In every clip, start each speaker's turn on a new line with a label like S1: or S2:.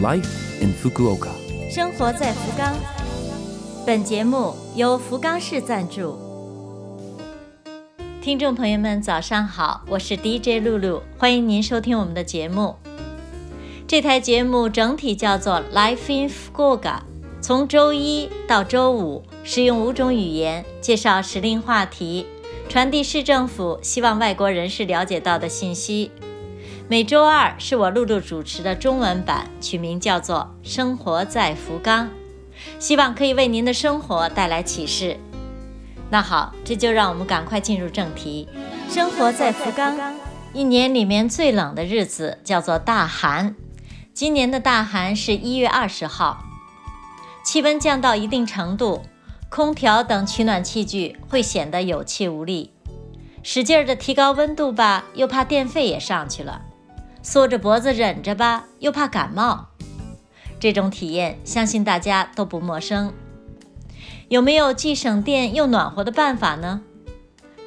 S1: Life in Fukuoka。
S2: 生活在福冈。本节目由福冈市赞助。听众朋友们，早上好，我是 DJ 露露，欢迎您收听我们的节目。这台节目整体叫做 Life in Fukuoka，从周一到周五，使用五种语言介绍时令话题，传递市政府希望外国人士了解到的信息。每周二是我露露主持的中文版，取名叫做《生活在福冈》，希望可以为您的生活带来启示。那好，这就让我们赶快进入正题。生活在福冈，一年里面最冷的日子叫做大寒。今年的大寒是一月二十号，气温降到一定程度，空调等取暖器具会显得有气无力。使劲儿的提高温度吧，又怕电费也上去了；缩着脖子忍着吧，又怕感冒。这种体验，相信大家都不陌生。有没有既省电又暖和的办法呢？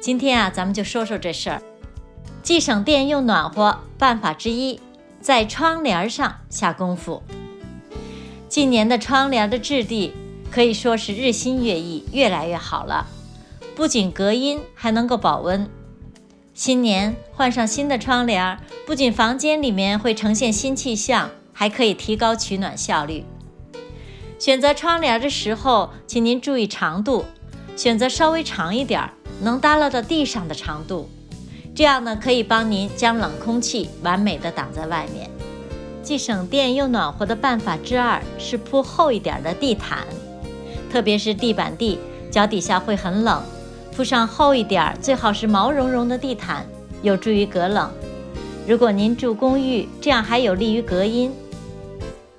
S2: 今天啊，咱们就说说这事儿。既省电又暖和办法之一，在窗帘上下功夫。近年的窗帘的质地可以说是日新月异，越来越好了。不仅隔音，还能够保温。新年换上新的窗帘，不仅房间里面会呈现新气象，还可以提高取暖效率。选择窗帘的时候，请您注意长度，选择稍微长一点，能耷拉到地上的长度。这样呢，可以帮您将冷空气完美的挡在外面。既省电又暖和的办法之二是铺厚一点的地毯，特别是地板地，脚底下会很冷。铺上厚一点，最好是毛茸茸的地毯，有助于隔冷。如果您住公寓，这样还有利于隔音。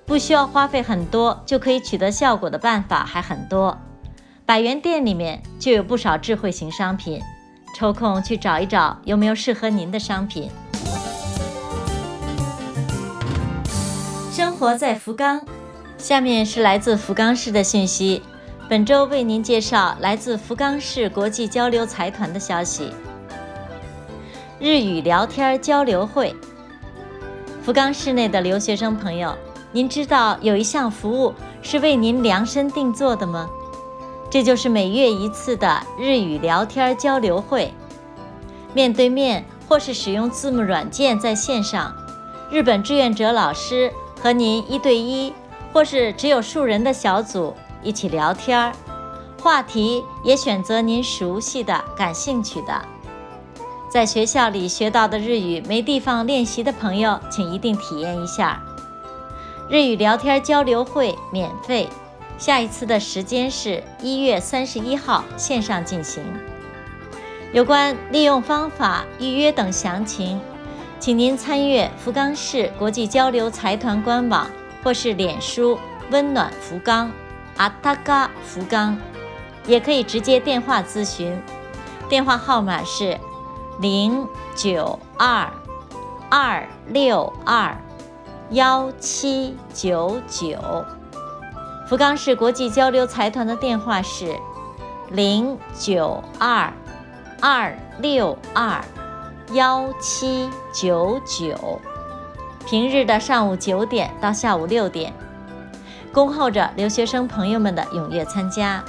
S2: 不需要花费很多就可以取得效果的办法还很多，百元店里面就有不少智慧型商品，抽空去找一找有没有适合您的商品。生活在福冈，下面是来自福冈市的信息。本周为您介绍来自福冈市国际交流财团的消息。日语聊天交流会，福冈市内的留学生朋友，您知道有一项服务是为您量身定做的吗？这就是每月一次的日语聊天交流会，面对面或是使用字幕软件在线上，日本志愿者老师和您一对一，或是只有数人的小组。一起聊天儿，话题也选择您熟悉的、感兴趣的。在学校里学到的日语没地方练习的朋友，请一定体验一下。日语聊天交流会免费，下一次的时间是一月三十一号线上进行。有关利用方法、预约等详情，请您参阅福冈市国际交流财团官网或是脸书“温暖福冈”。阿塔嘎福冈，也可以直接电话咨询，电话号码是零九二二六二幺七九九。福冈市国际交流财团的电话是零九二二六二幺七九九。平日的上午九点到下午六点。恭候着留学生朋友们的踊跃参加。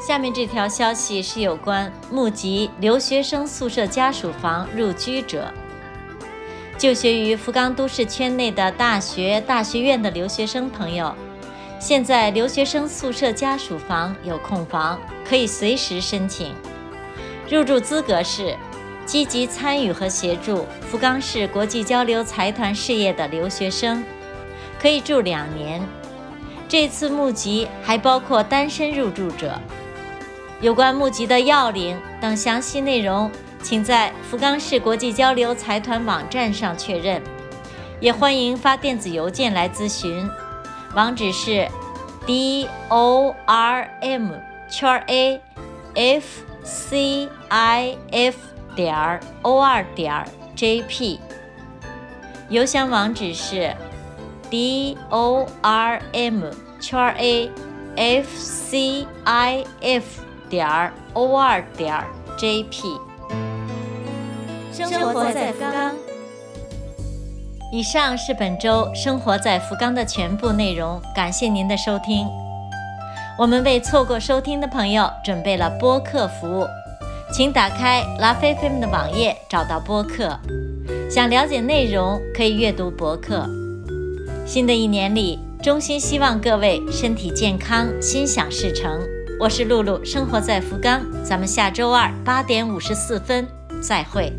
S2: 下面这条消息是有关募集留学生宿舍家属房入居者。就学于福冈都市圈内的大学、大学院的留学生朋友，现在留学生宿舍家属房有空房，可以随时申请。入住资格是积极参与和协助福冈市国际交流财团事业的留学生。可以住两年。这次募集还包括单身入住者。有关募集的要领等详细内容，请在福冈市国际交流财团网站上确认。也欢迎发电子邮件来咨询，网址是 d o r m 圈 a f c i f 点 o 二点 j p。邮箱网址是。D o r m 圈 a f c i f 点 o 二点 j p。生活在福冈。以上是本周生活在福冈的全部内容，感谢您的收听。我们为错过收听的朋友准备了播客服务，请打开拉菲菲们的网页，找到播客。想了解内容，可以阅读博客。新的一年里，衷心希望各位身体健康，心想事成。我是露露，生活在福冈，咱们下周二八点五十四分再会。